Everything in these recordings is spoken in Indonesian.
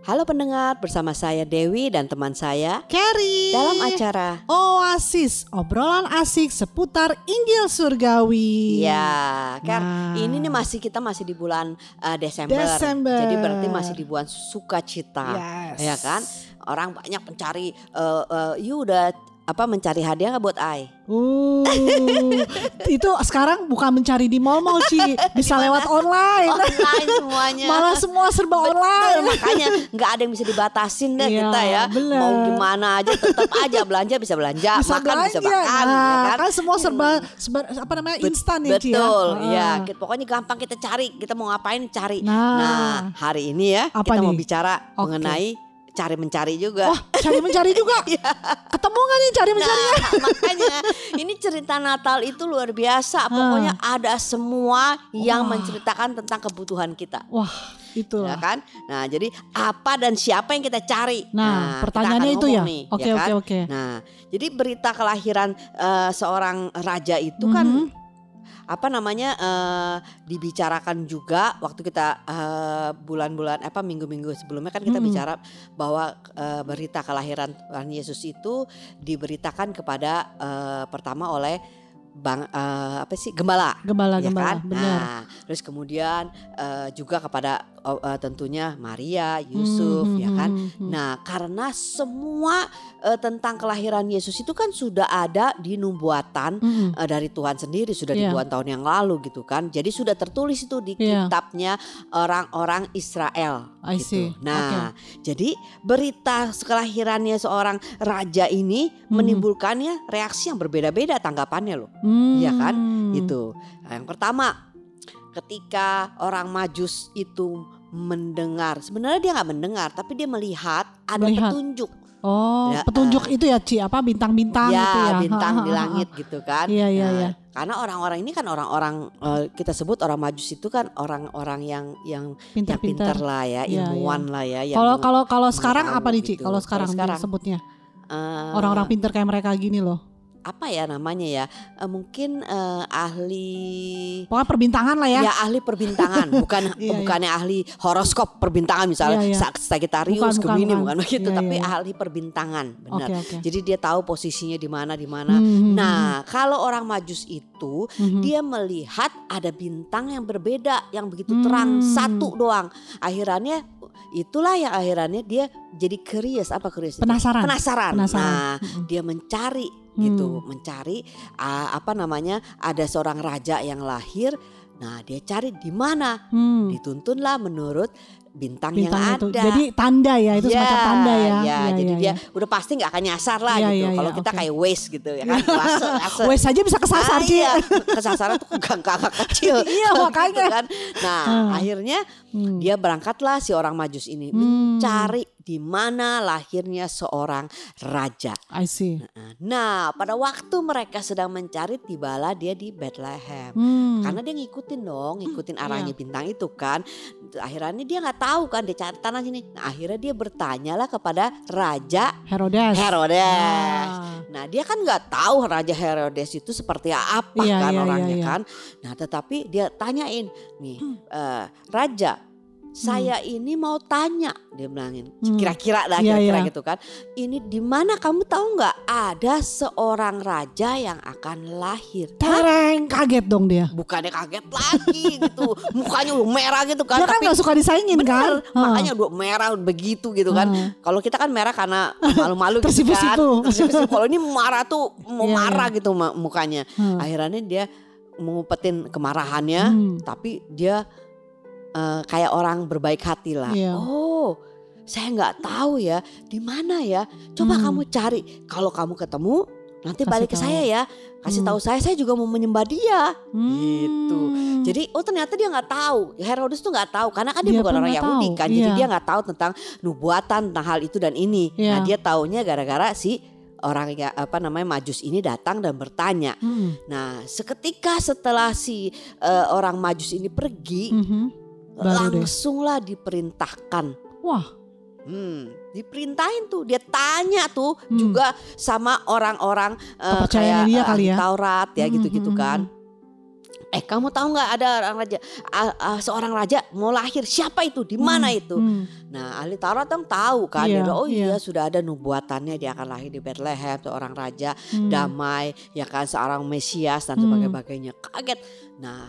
Halo pendengar, bersama saya Dewi dan teman saya Carrie dalam acara Oasis, obrolan asik seputar Injil Surgawi. Ya, kan Nah. ini nih masih kita masih di bulan uh, Desember. Desember. Jadi berarti masih di bulan sukacita. Yes. Ya kan? Orang banyak mencari uh, uh, you udah apa mencari hadiah nggak buat I? Uh, itu sekarang bukan mencari di mall-mall Ci, bisa lewat online. Online semuanya. Malah semua serba Betul, online. makanya nggak ada yang bisa dibatasin deh Iya, kita ya. bener. Mau gimana aja tetap aja belanja bisa belanja, Bisa makan bisa belanja. makan, Nah, ya kan? kan semua serba, serba apa namanya instan ya Ci ya. Betul, ya. Kita- Pokoknya gampang kita cari. Kita mau ngapain cari. Nah. Nah, hari ini ya Apa kita mau nih? bicara Oke. mengenai cari mencari juga. Wah, cari mencari juga. Ketemu gak nih cari mencari? Nah, makanya ini cerita Natal itu luar biasa. Pokoknya ada semua yang Wah. menceritakan tentang kebutuhan kita. Wah, itu. Ya kan? Nah, jadi apa dan siapa yang kita cari? Nah, kita pertanyaannya itu ya? nih, Oke, ya oke, kan? oke. Nah, jadi berita kelahiran eh, seorang raja itu kan Mhm. Apa namanya eh, dibicarakan juga waktu kita eh, bulan-bulan apa minggu-minggu sebelumnya kan kita Mm-mm. bicara bahwa eh, berita kelahiran Tuhan Yesus itu diberitakan kepada eh, pertama oleh bang eh, apa sih gembala Gembala, ya gembala, kan? benar. Nah, terus kemudian eh, juga kepada oh, eh, tentunya Maria, Yusuf, Hmm, ya hmm, kan? hmm, hmm. Nah, karena semua eh, tentang kelahiran Yesus itu kan sudah ada di nubuatan Mm-mm. eh, dari Tuhan sendiri sudah Iya. ribuan tahun yang lalu gitu kan. Jadi sudah tertulis itu di Iya. kitabnya orang-orang Israel. I gitu. see. Nah, jadi berita kelahirannya seorang raja ini Mhm. menimbulkannya reaksi yang berbeda-beda tanggapannya loh. Hmm. Iya kan? Itu. Nah, yang pertama, ketika orang Majus itu mendengar, sebenarnya dia nggak mendengar, tapi dia melihat ada Melihat. petunjuk. Oh, Ya, petunjuk itu ya Ci, apa bintang-bintang ya, itu ya. bintang di langit gitu kan. Iya, iya, Nah, iya. Karena orang-orang ini kan orang-orang eh, kita sebut orang Majus itu kan orang-orang yang yang yang pintar Pintar-pintar. lah ya, Iya, ilmuwan lah ya. yang Kalau kalau kalau sekarang apa nih Ci? gitu. Kalau sekarang, sekarang, disebutnya eh, orang-orang pintar kayak mereka gini loh. Apa ya namanya ya? Eh, mungkin eh, ahli Pokoknya perbintangan lah ya. Ya ahli perbintangan, bukan Iya, bukannya ahli horoskop perbintangan misalnya Iya, iya. Sa- Sagittarius, Gemini bukan. bukan begitu, Iya, tapi iya, iya. ahli perbintangan, benar. Oke, oke. Jadi dia tahu posisinya di mana di mana. Hmm, hmm, Nah, kalau orang Majus itu hmm, hmm. dia melihat ada bintang yang berbeda yang begitu terang Hmm. satu doang. Akhirannya itulah yang akhirannya dia jadi curious apa curious? penasaran. Penasaran. Penasaran. Nah, Mm-mm. dia mencari Hmm. gitu, mencari ah, apa namanya? Ada seorang raja yang lahir. Nah, dia cari di mana? Hmm. Dituntunlah menurut bintang, Bintang yang itu. ada. Jadi tanda ya, itu semacam tanda ya. Ya, Iya, jadi iya, dia iya. udah pasti nggak akan nyasar lah Iya, gitu. iya, Kalau iya, kita oke. kayak waste gitu ya kan, wase, wase. Wes aja bisa kesasar Ah, iya, kesasaran tuh gangga kecil. Iya, Gitu makanya. kan. Nah, Hmm. akhirnya Hmm. dia berangkatlah si orang Majus ini Hmm. mencari di mana lahirnya seorang raja. I see. Nah, pada waktu mereka sedang mencari tibalah dia di Bethlehem. Hmm. Karena dia ngikutin dong, ngikutin iya. arahnya bintang itu kan. Akhirnya dia nggak tahu kan dia cari tanah sini. Nah, akhirnya dia bertanyalah kepada Raja Herodes. Herodes. Ah. Nah dia kan nggak tahu Raja Herodes itu seperti apa Iya, kan iya, orangnya iya, iya. kan. Nah tetapi dia tanyain nih Hmm. eh, Raja saya ini mau tanya dia bilangin Hmm. kira-kira lah Iya, kira-kira iya. gitu kan. Ini di mana kamu tahu nggak ada seorang raja yang akan lahir. Tereng kaget dong dia. Bukannya kaget lagi gitu, mukanya udah merah gitu kan. Dia kan tapi gak suka disaingin kan. bener, makanya udah merah begitu gitu kan. Kalau kita kan merah karena malu-malu gitu kan. Kalau ini marah tuh mau Iya, marah gitu ma- mukanya. Hmm. Akhirnya dia mengumpetin kemarahannya, Hmm. tapi dia eh, kayak orang berbaik hati lah. Iya. Oh, saya nggak tahu ya di mana ya. Coba Hmm. kamu cari. Kalau kamu ketemu, nanti Kasih balik ke tahu. saya ya. Kasih Hmm. tahu saya, saya juga mau menyembah dia. Hmm. Gitu. Jadi oh ternyata dia nggak tahu. Herodes tuh nggak tahu karena kan dia, Dia bukan orang Yahudi tahu, kan. Jadi iya. dia nggak tahu tentang nubuatan tentang hal itu dan ini. Nah Iya. dia taunya gara-gara si orang ya apa namanya Majus ini datang dan bertanya. Hmm. Nah seketika setelah si eh, orang Majus ini pergi, Mhm. Baru deh. langsunglah diperintahkan. Wah. Hmm, diperintahin tuh, dia tanya tuh Hmm. juga sama orang-orang eh, Kepercayaannya kayak dia eh, kali ahli ya. Taurat ya Hmm, gitu-gitu hmm, kan. Eh kamu tahu nggak ada orang raja, ah, ah, seorang raja mau lahir siapa itu, di mana itu? Hmm. Nah ahli Taurat dong tahu kan, Iya, dia oh iya iya. sudah ada nubuatannya dia akan lahir di Bethlehem, seorang raja Hmm. damai, ya kan seorang Mesias dan Hmm. sebagainya. Kaget. Nah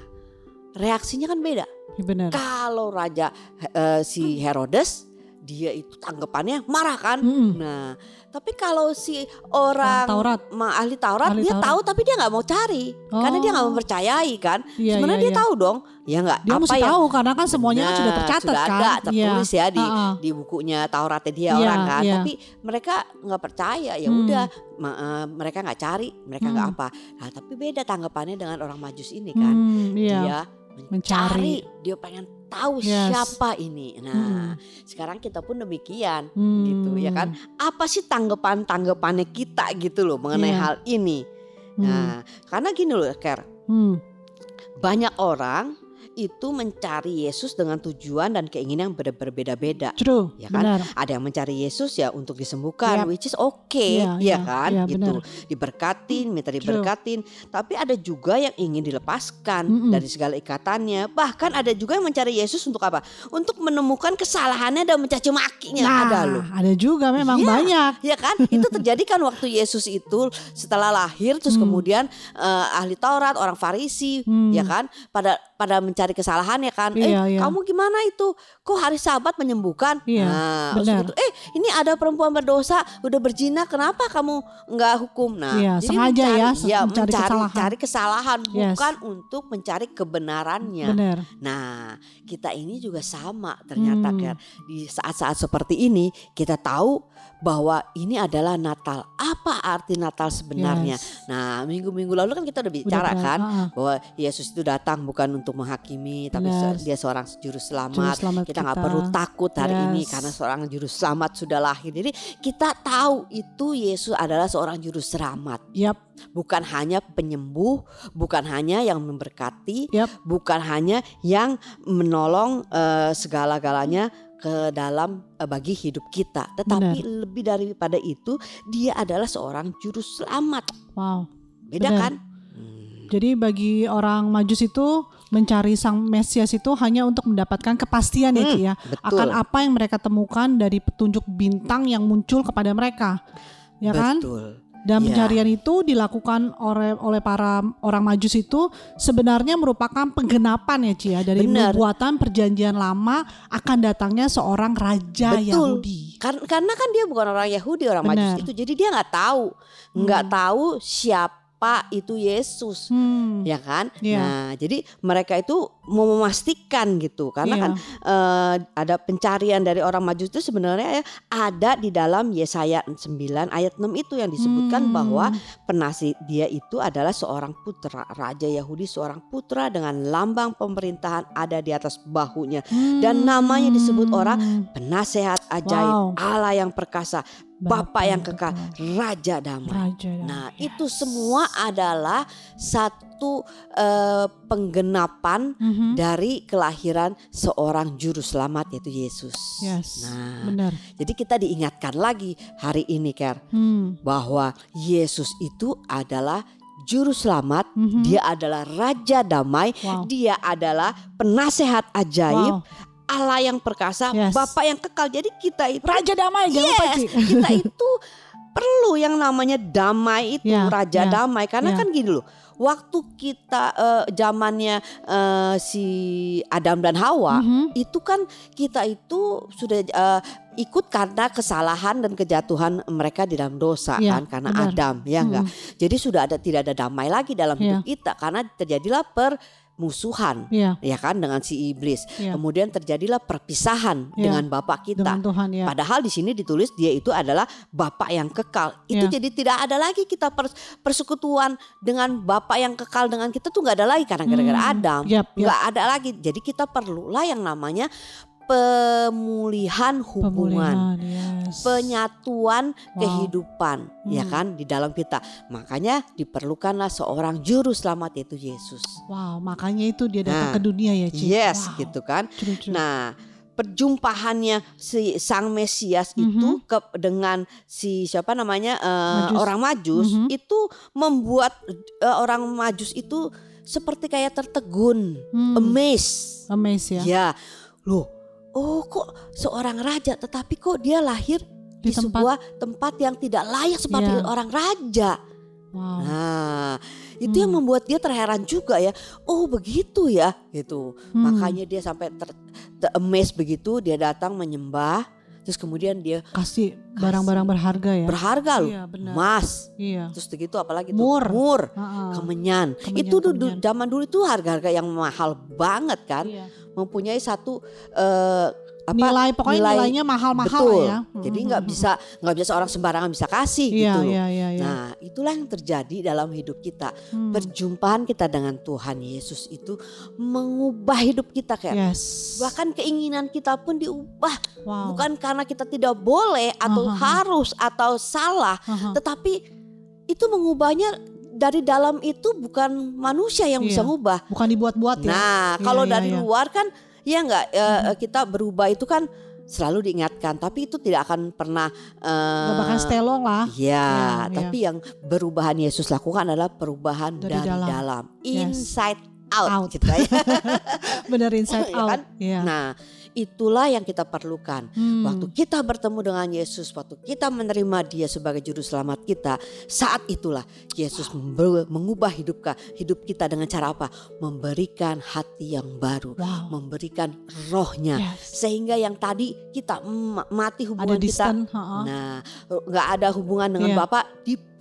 reaksinya kan beda. Ya, benar. Kalau raja eh, si Herodes dia itu tanggapannya marah kan. Mm-mm. Nah tapi kalau si orang Taurat. ma- ahli Taurat Ahli dia Taurat. tahu tapi dia nggak mau cari karena dia nggak Oh. mempercayai kan. Iya, Sebenarnya iya, dia iya. tahu dong, ya nggak? Dia apa mesti yang tahu karena kan semuanya kan sudah Benar, tercatat sudah kan. ada Iya. tertulis ya di di bukunya Tauratnya dia Iya, orang kan. iya. Tapi mereka nggak percaya ya Hmm. udah eh, mereka nggak cari, mereka nggak Hmm. apa. Nah tapi beda tanggapannya dengan orang Majus ini kan. Hmm, iya. Dia mencari, Mencari. dia pengen tahu Yes. siapa ini. Nah Hmm. sekarang kita pun demikian. Hmm. gitu, ya kan? Apa sih tanggapan-tanggapannya kita gitu loh mengenai Iya. hal ini? Hmm. Nah, karena gini loh, Ker, Hmm. banyak orang itu mencari Yesus dengan tujuan dan keinginan yang ber- berbeda-beda. True. Ya kan? Benar. Ada yang mencari Yesus ya untuk disembuhkan, Yap. which is oke, Iya, ya iya, kan? iya, gitu. benar. Diberkatin, minta True. diberkatin. Tapi ada juga yang ingin dilepaskan Mm-mm. dari segala ikatannya. Bahkan ada juga yang mencari Yesus untuk apa? Untuk menemukan kesalahannya dan mencaci makinya. Nah, ada loh. ada juga memang Iya. banyak. Ya kan? Itu terjadi kan waktu Yesus itu setelah lahir terus Hmm. kemudian eh, ahli Taurat, orang Farisi, Hmm. ya kan? Pada pada mencari kesalahan ya kan. eh, Iya, iya. kamu gimana itu? Kok hari Sabat menyembuhkan? Iya, nah, benar. gitu, eh, ini ada perempuan berdosa udah berzina, kenapa kamu nggak hukum? Nah, Iya, jadi sengaja ya, mencari, ya, mencari mencari kesalahan. cari kesalahan Yes. bukan untuk mencari kebenarannya. Benar. Nah, kita ini juga sama ternyata Hmm. Ker. Di saat-saat seperti ini kita tahu bahwa ini adalah Natal. Apa arti Natal sebenarnya? Yes. Nah, minggu-minggu lalu kan kita udah Udah bicara pernah, kan ha-ha. bahwa Yesus itu datang bukan untuk menghakimi, tapi Benar. se- dia seorang juru Juru selamat. selamat kita nggak perlu takut hari ini Yes. karena seorang juru selamat sudah lahir. Jadi kita tahu itu Yesus adalah seorang juru selamat, Yap. bukan hanya penyembuh, bukan hanya yang memberkati, Yap. bukan hanya yang menolong eh, segala-galanya ke dalam eh, bagi hidup kita, tetapi lebih daripada itu dia adalah seorang juru selamat. Wow. Beda Benar. kan? Hmm. Jadi bagi orang Majus itu mencari sang Mesias itu hanya untuk mendapatkan kepastian ya Hmm, ya betul. akan apa yang mereka temukan dari petunjuk bintang yang muncul kepada mereka. Ya kan? Betul. Dan Ya. pencarian itu dilakukan oleh oleh para orang Majus itu sebenarnya merupakan penggenapan ya Ci ya dari nubuatan perjanjian lama akan datangnya seorang raja Betul. Yahudi. Kar- karena kan dia bukan orang Yahudi, orang Benar. Majus itu, jadi dia nggak tahu, nggak Hmm. tahu siapa itu Yesus. Hmm. ya kan? Iya. Nah, jadi mereka itu mau memastikan gitu karena Iya. kan eh, ada pencarian dari orang Majus itu sebenarnya ya ada di dalam Yesaya 9 ayat 6 itu yang disebutkan Hmm. bahwa penasih dia itu adalah seorang putra raja Yahudi seorang putra dengan lambang pemerintahan ada di atas bahunya dan namanya disebut orang penasehat ajaib Wow. Allah yang perkasa Bapa yang kekal raja damai Raja. Nah, Yes. itu semua adalah satu eh, penggenapan Mhm. dari kelahiran seorang juru selamat yaitu Yesus. Yes. Nah, Benar. jadi kita diingatkan lagi hari ini, Ker, Hmm. bahwa Yesus itu adalah juru selamat, Mhm. dia adalah raja damai, Wow. dia adalah penasehat ajaib, Wow. Allah yang perkasa, Yes. Bapa yang kekal. Jadi kita itu Raja damai jangan lupa Yes, Ci. kita itu perlu yang namanya damai itu Ya, raja ya, damai karena ya. kan gini loh waktu kita eh, zamannya eh, si Adam dan Hawa Mhm. itu kan kita itu sudah eh, ikut karena kesalahan dan kejatuhan mereka di dalam dosa Ya, kan karena benar. Adam ya enggak Mhm. jadi sudah ada tidak ada damai lagi dalam Ya. hidup kita karena terjadilah permusuhan Iya, ya kan dengan si iblis iya. kemudian terjadilah perpisahan Ya, dengan bapak kita Dengan Tuhan ya. Padahal di sini ditulis dia itu adalah Bapak yang kekal. Itu Ya. jadi tidak ada lagi kita pers- persekutuan dengan Bapak yang kekal dengan kita tuh nggak ada lagi karena gara-gara Hmm, Adam. Yap. nggak ada lagi. Jadi kita perlulah yang namanya pemulihan hubungan. Pemulihan, yes. Penyatuan Wow. kehidupan ya Hmm. kan di dalam kita. Makanya diperlukanlah seorang juru selamat yaitu Yesus. Wow, makanya itu dia Nah, datang ke dunia ya, Ci. Yes Wow. gitu kan. True, true. Nah, perjumpaannya si sang Mesias Mhm. itu ke dengan si siapa namanya eh, Majus. orang Majus Mhm. itu membuat eh, orang Majus itu seperti kayak tertegun, Hmm. amazed. Amaze ya. Ya, loh, oh kok seorang raja, tetapi kok dia lahir di, Di tempat- sebuah tempat yang tidak layak seperti Iya. orang raja. Wow. Nah, itu yang Hmm. membuat dia terheran juga ya. Oh begitu ya, gitu. Hmm. Makanya dia sampai ter, ter- amazed begitu, dia datang menyembah, terus kemudian dia kasih barang-barang berharga ya. berharga loh, Iya benar. emas, Iya. terus begitu apalagi tuh Mur. mur, Heeh. kemenyan. Kemenyan, itu dulu kemenyan. zaman dulu itu harga-harga yang mahal banget kan, Iya. Mempunyai satu eh, apa Nilai pokoknya nilai- nilainya mahal-mahal betul. ya. Jadi Hmm, nggak hmm, bisa nggak bisa seorang sembarangan bisa kasih Iya, gitu loh. iya, iya, iya. Nah, itulah yang terjadi dalam hidup kita. Hmm. Perjumpaan kita dengan Tuhan Yesus itu mengubah hidup kita kayak Yes. bahkan keinginan kita pun diubah wow. bukan karena kita tidak boleh atau Aha. harus atau salah, Aha. tetapi itu mengubahnya dari dalam itu bukan manusia yang bisa Iya. ngubah. Bukan dibuat-buat ya. Nah, Iya, kalau iya, dari iya. luar kan ya enggak kita berubah itu kan selalu diingatkan, tapi itu tidak akan pernah eh, Gak bakal stelong lah. Ya, Ya, tapi yang perubahan Yesus lakukan adalah perubahan Dari dari, dalam. dalam, Yes. inside out, Out. gitu ya. Bener inside Iya out. kan? Iya. Nah, itulah yang kita perlukan. Hmm. Waktu kita bertemu dengan Yesus, waktu kita menerima Dia sebagai juru selamat kita, saat itulah Yesus member- mengubah hidup hidup kita dengan cara apa? Memberikan hati yang baru, Wow. memberikan rohnya, Yes. sehingga yang tadi kita ma- mati Ada hubungan kita, distant. heeh. nah nggak ada hubungan dengan Iya. Bapak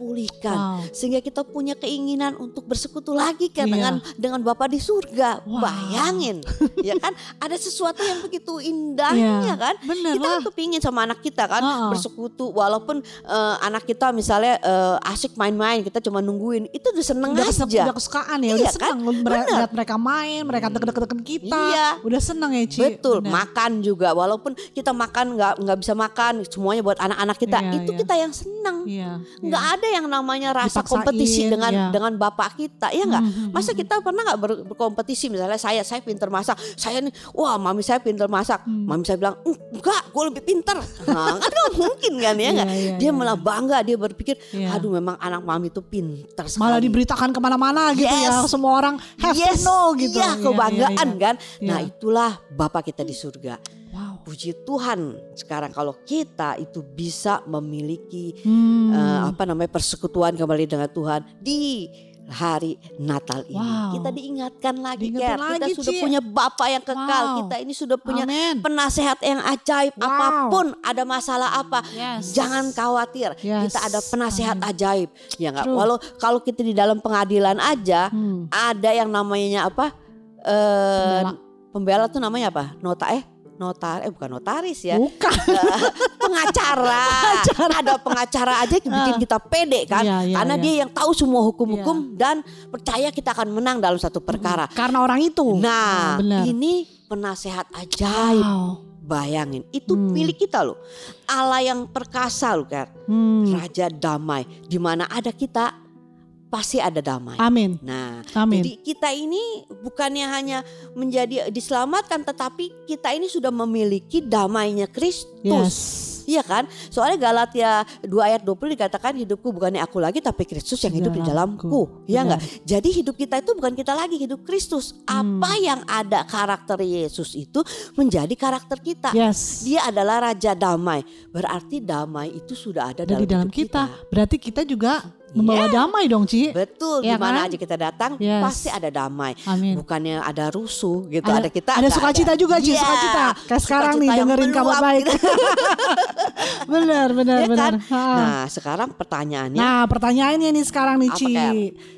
dipulihkan Wow. sehingga kita punya keinginan untuk bersekutu lagi kan Iya. dengan dengan Bapa di surga. Wow. Bayangin, ya kan? Ada sesuatu yang begitu indahnya Iya. kan? Bener Kita lah. kan kepingin sama anak kita kan Heeh. bersekutu walaupun eh, anak kita misalnya eh, asik main-main kita cuma nungguin itu udah seneng udah, aja. udah kesukaan ya, Iya udah kan? seneng lu mere- Bener. lihat mereka main, mereka deket-deket kita, Iya. udah seneng ya Ci. Betul, Bener. makan juga walaupun kita makan nggak nggak bisa makan semuanya buat anak-anak kita Iya, itu iya. kita yang senang. Iya. nggak ada yang namanya rasa Dipaksain, kompetisi dengan iya. dengan bapak kita ya nggak Mhm, masa mhm. kita pernah nggak ber- berkompetisi misalnya saya saya pinter masak saya nih wah mami saya pinter masak Hmm. mami saya bilang enggak gue lebih pinter nah, kan nggak mungkin kan ya nggak Iya, iya, dia iya. malah bangga dia berpikir Iya. aduh memang anak mami itu pinter sekali malah diberitakan ke mana-mana gitu ya Yes. semua orang have to know gitu iya Iya, kebanggaan iya, iya. kan nah Iya. itulah bapak kita di surga wow puji Tuhan sekarang kalau kita itu bisa memiliki Hmm. eh, apa namanya persekutuan kembali dengan Tuhan di hari Natal ini. Wow. Kita diingatkan lagi, Diingetin Ker. Kita lagi, sudah Ci. punya Bapa yang kekal. Wow. Kita ini sudah punya Amin. penasehat yang ajaib. Wow. Apa pun ada masalah apa, Yes. jangan khawatir. Yes. Kita ada penasehat Amin. ajaib. Ya nggak. Walau kalau kita di dalam pengadilan aja Hmm. ada yang namanya apa? Eh, Pembela. pembela tuh namanya apa? Nota eh notar eh bukan notaris ya bukan pengacara. Ada pengacara aja yang bikin kita pede kan. Iya, iya, Karena iya. dia yang tahu semua hukum-hukum dan percaya kita akan menang dalam satu perkara. karena orang itu Nah, Ah, ini penasehat ajaib. wow. Bayangin, itu Hmm. milik kita loh. Allah yang perkasa loh, Ker. Hmm. Raja damai. Di mana ada kita, pasti ada damai. amin Nah, amin jadi kita ini bukannya hanya menjadi diselamatkan, tetapi kita ini sudah memiliki damainya Kristus. yes Iya kan? Soalnya Galatia 2 ayat 20 dikatakan hidupku bukannya aku lagi tapi Kristus yang hidup di Dalamku. Iya enggak? Jadi hidup kita itu bukan kita lagi hidup Kristus. Hmm. Apa yang ada karakter Yesus itu menjadi karakter kita. yes Dia adalah raja damai. Berarti damai itu sudah ada ada di dalam hidup kita. berarti kita juga membawa damai dong Ci Betul, Iya di mana kan? aja kita datang Yes. pasti ada damai. amin Bukannya ada rusuh gitu, Ada- ada, kita ada sukacita juga Ci Iya, sukacita kayak sekarang nih dengerin kabar baik gitu. benar benar Iya benar kan? Nah, sekarang pertanyaannya Nah pertanyaannya nih sekarang nih Ci?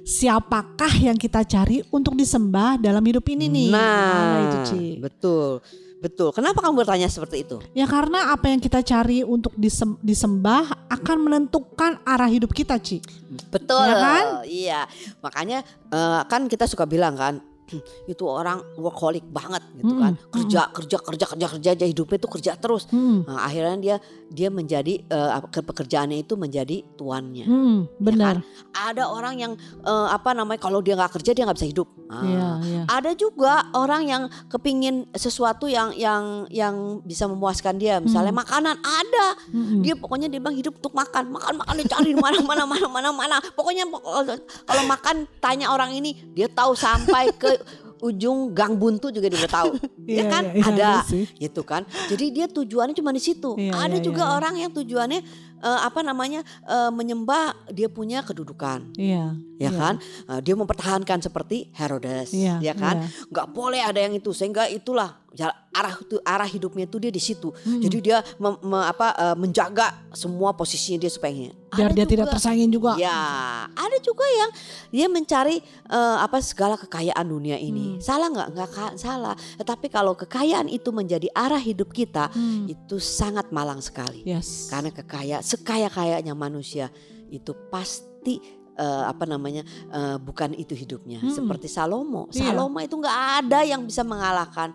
Siapakah yang kita cari untuk disembah dalam hidup ini nih Nah, Gimana itu Ci betul. Betul. Kenapa kamu bertanya seperti itu? Ya karena apa yang kita cari untuk disem- disembah akan menentukan arah hidup kita Ci Betul. Ya kan? Iya. Makanya eh, kan kita suka bilang kan itu orang workaholic banget gitu Mm-mm, kan. kerja kerja kerja kerja kerja aja hidupnya itu kerja terus. Hmm, nah, akhirnya dia dia menjadi ke- pekerjaannya itu menjadi tuannya. Hmm, benar. ada orang yang eh, apa namanya kalau dia nggak kerja dia nggak bisa hidup. Ah. Iya, iya. ada juga orang yang kepingin sesuatu yang yang yang bisa memuaskan dia. Misalnya Hmm. makanan ada. Mm-mm. dia pokoknya dia bilang hidup untuk makan. Makan makan dia cari di mana mana mana mana mana. Pokoknya pok- kalau makan tanya orang ini dia tahu sampai ke ujung gang buntu juga dia udah tahu ya kan iya, iya, ada sih. gitu kan jadi dia tujuannya cuma di situ Iya, ada iya, juga iya. orang yang tujuannya eh, apa namanya eh, menyembah dia punya kedudukan Iya. ya iya. kan Eh, dia mempertahankan seperti Herodes Iya, ya kan iya. nggak boleh ada yang itu sehingga itulah arah itu arah hidupnya itu dia di situ Mm-mm. jadi dia mem- me- apa eh, menjaga semua posisinya dia supaya ini. biar Ada dia tidak juga- tersangin juga. Ya, ada juga yang dia mencari eh, apa segala kekayaan dunia ini. Hmm. Salah nggak? Nggak salah. Tetapi kalau kekayaan itu menjadi arah hidup kita, Hmm, itu sangat malang sekali. Yes. Karena kekaya sekaya kayanya manusia itu pasti eh, apa namanya eh, bukan itu hidupnya. Hmm. Seperti Salomo. Iya. Salomo itu nggak ada yang bisa mengalahkan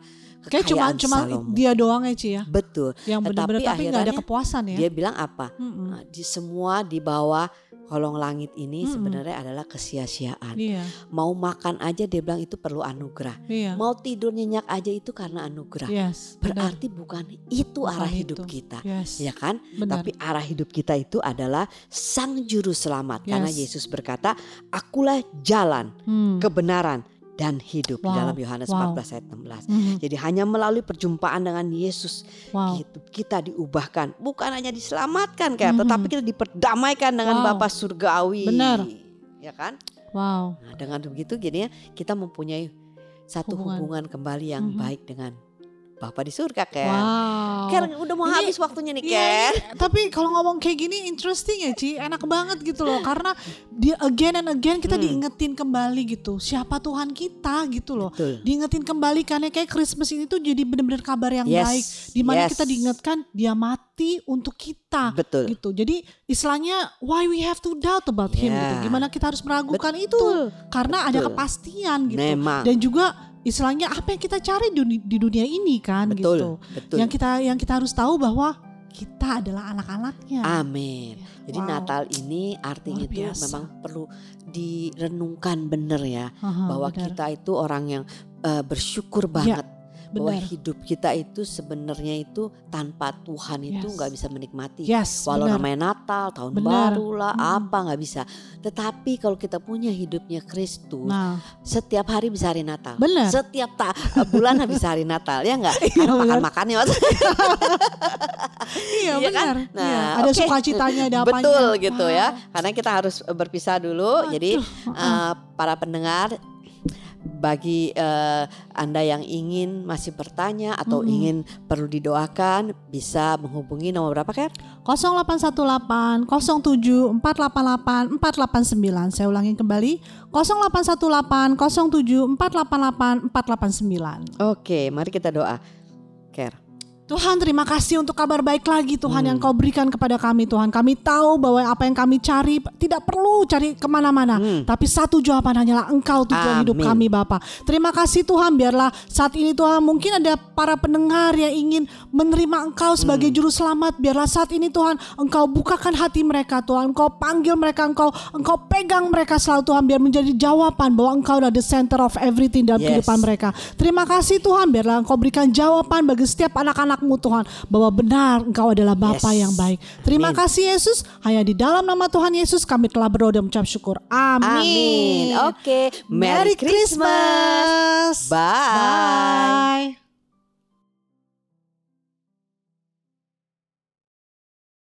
Kayak cuma cuma dia doang ya Ci ya. Betul. Yang benar-benar tapi nggak ada kepuasan ya. Dia bilang apa? Nah, di semua di bawah kolong langit ini Mm-mm. sebenarnya adalah kesia-siaan. Iya, Mau makan aja dia bilang itu perlu anugerah. iya. Mau tidur nyenyak aja itu karena anugerah. Yes, benar. Berarti bukan itu Bukan arah hidup itu. kita. Yes. Ya kan? benar. Tapi arah hidup kita itu adalah Sang Juru Selamat. Karena Yes. Yesus berkata, "Akulah jalan, Hmm. kebenaran dan hidup." Di Wow, dalam Yohanes wow. 14 ayat 16. Mhm. Jadi hanya melalui perjumpaan dengan Yesus Wow. hidup kita diubahkan, bukan hanya diselamatkan kayak, Mhm. tetapi kita diperdamaikan dengan Wow. Bapa surgawi. Benar. Ya kan? Wow. Nah, dengan begitu jadinya kita mempunyai satu Hubungan. hubungan, kembali yang Mhm. baik dengan Bapa di surga, Ker. Wow. Ker, udah mau Ini- habis waktunya nih, Iya, Ker. iya. tapi kalau ngomong kayak gini interesting ya Ci, enak banget gitu loh karena dia again and again kita Hmm. diingetin kembali gitu siapa Tuhan kita gitu loh. Betul. Diingetin kembali karena kayak Christmas ini tuh jadi benar-benar kabar yang Yes, baik di mana yes. kita diingatkan dia mati untuk kita Betul. gitu. Jadi istilahnya why we have to doubt about him Ya. gitu. Gimana kita harus meragukan itu Betul. karena ada Betul. kepastian gitu. Memang. Dan juga istilahnya apa yang kita cari di, di dunia ini kan Betul. gitu. Betul. Yang kita yang kita harus tahu bahwa kita adalah anak-anaknya. Amin. Jadi Wow. Natal ini artinya itu memang perlu direnungkan bener ya. Aha, bahwa benar. kita itu orang yang eh, bersyukur banget bahwa hidup kita itu sebenarnya itu tanpa Tuhan itu Yes. nggak bisa menikmati. Yes, Walau benar. namanya Natal, tahun Benar. baru lah, Mm. apa nggak bisa. Tetapi kalau kita punya hidupnya Kristus, Nah, setiap hari bisa hari Natal. Benar. Setiap ta- eh, bulan bisa hari Natal, ya nggak? Iya, makan makannya iya kan? benar. Nah, Iya, ada oke. sukacitanya, ada apanya. Betul gitu ya. Wow. Karena kita harus berpisah dulu. Jadi Aduh, eh, para pendengar bagi eh, Anda yang ingin masih bertanya atau Mm-mm. ingin perlu didoakan bisa menghubungi nomor berapa Ker? 0818 07 488 489. Saya ulangin kembali. 0818 07 488 489. Oke, mari kita doa. Ker. Tuhan terima kasih untuk kabar baik lagi Tuhan Hmm. yang kau berikan kepada kami Tuhan. Kami tahu bahwa apa yang kami cari tidak perlu cari ke mana-mana. Hmm. Tapi satu jawaban hanyalah engkau tujuan hidup kami Bapa. Terima kasih Tuhan biarlah saat ini Tuhan mungkin ada para pendengar yang ingin menerima engkau Hmm. sebagai juru selamat. Biarlah saat ini Tuhan engkau bukakan hati mereka Tuhan. Engkau panggil mereka, engkau engkau pegang mereka selalu Tuhan biar menjadi jawaban bahwa engkau adalah the center of everything dalam Yes. kehidupan mereka. Terima kasih Tuhan biarlah engkau berikan jawaban bagi setiap anak-anakmu Tuhan bahwa benar engkau adalah Bapa Yes. yang baik. Terima Amin. kasih Yesus. Hanya di dalam nama Tuhan Yesus kami telah berdoa dan mengucap syukur. Amin. Amin. Oke, Merry, Christmas. Bye. Bye.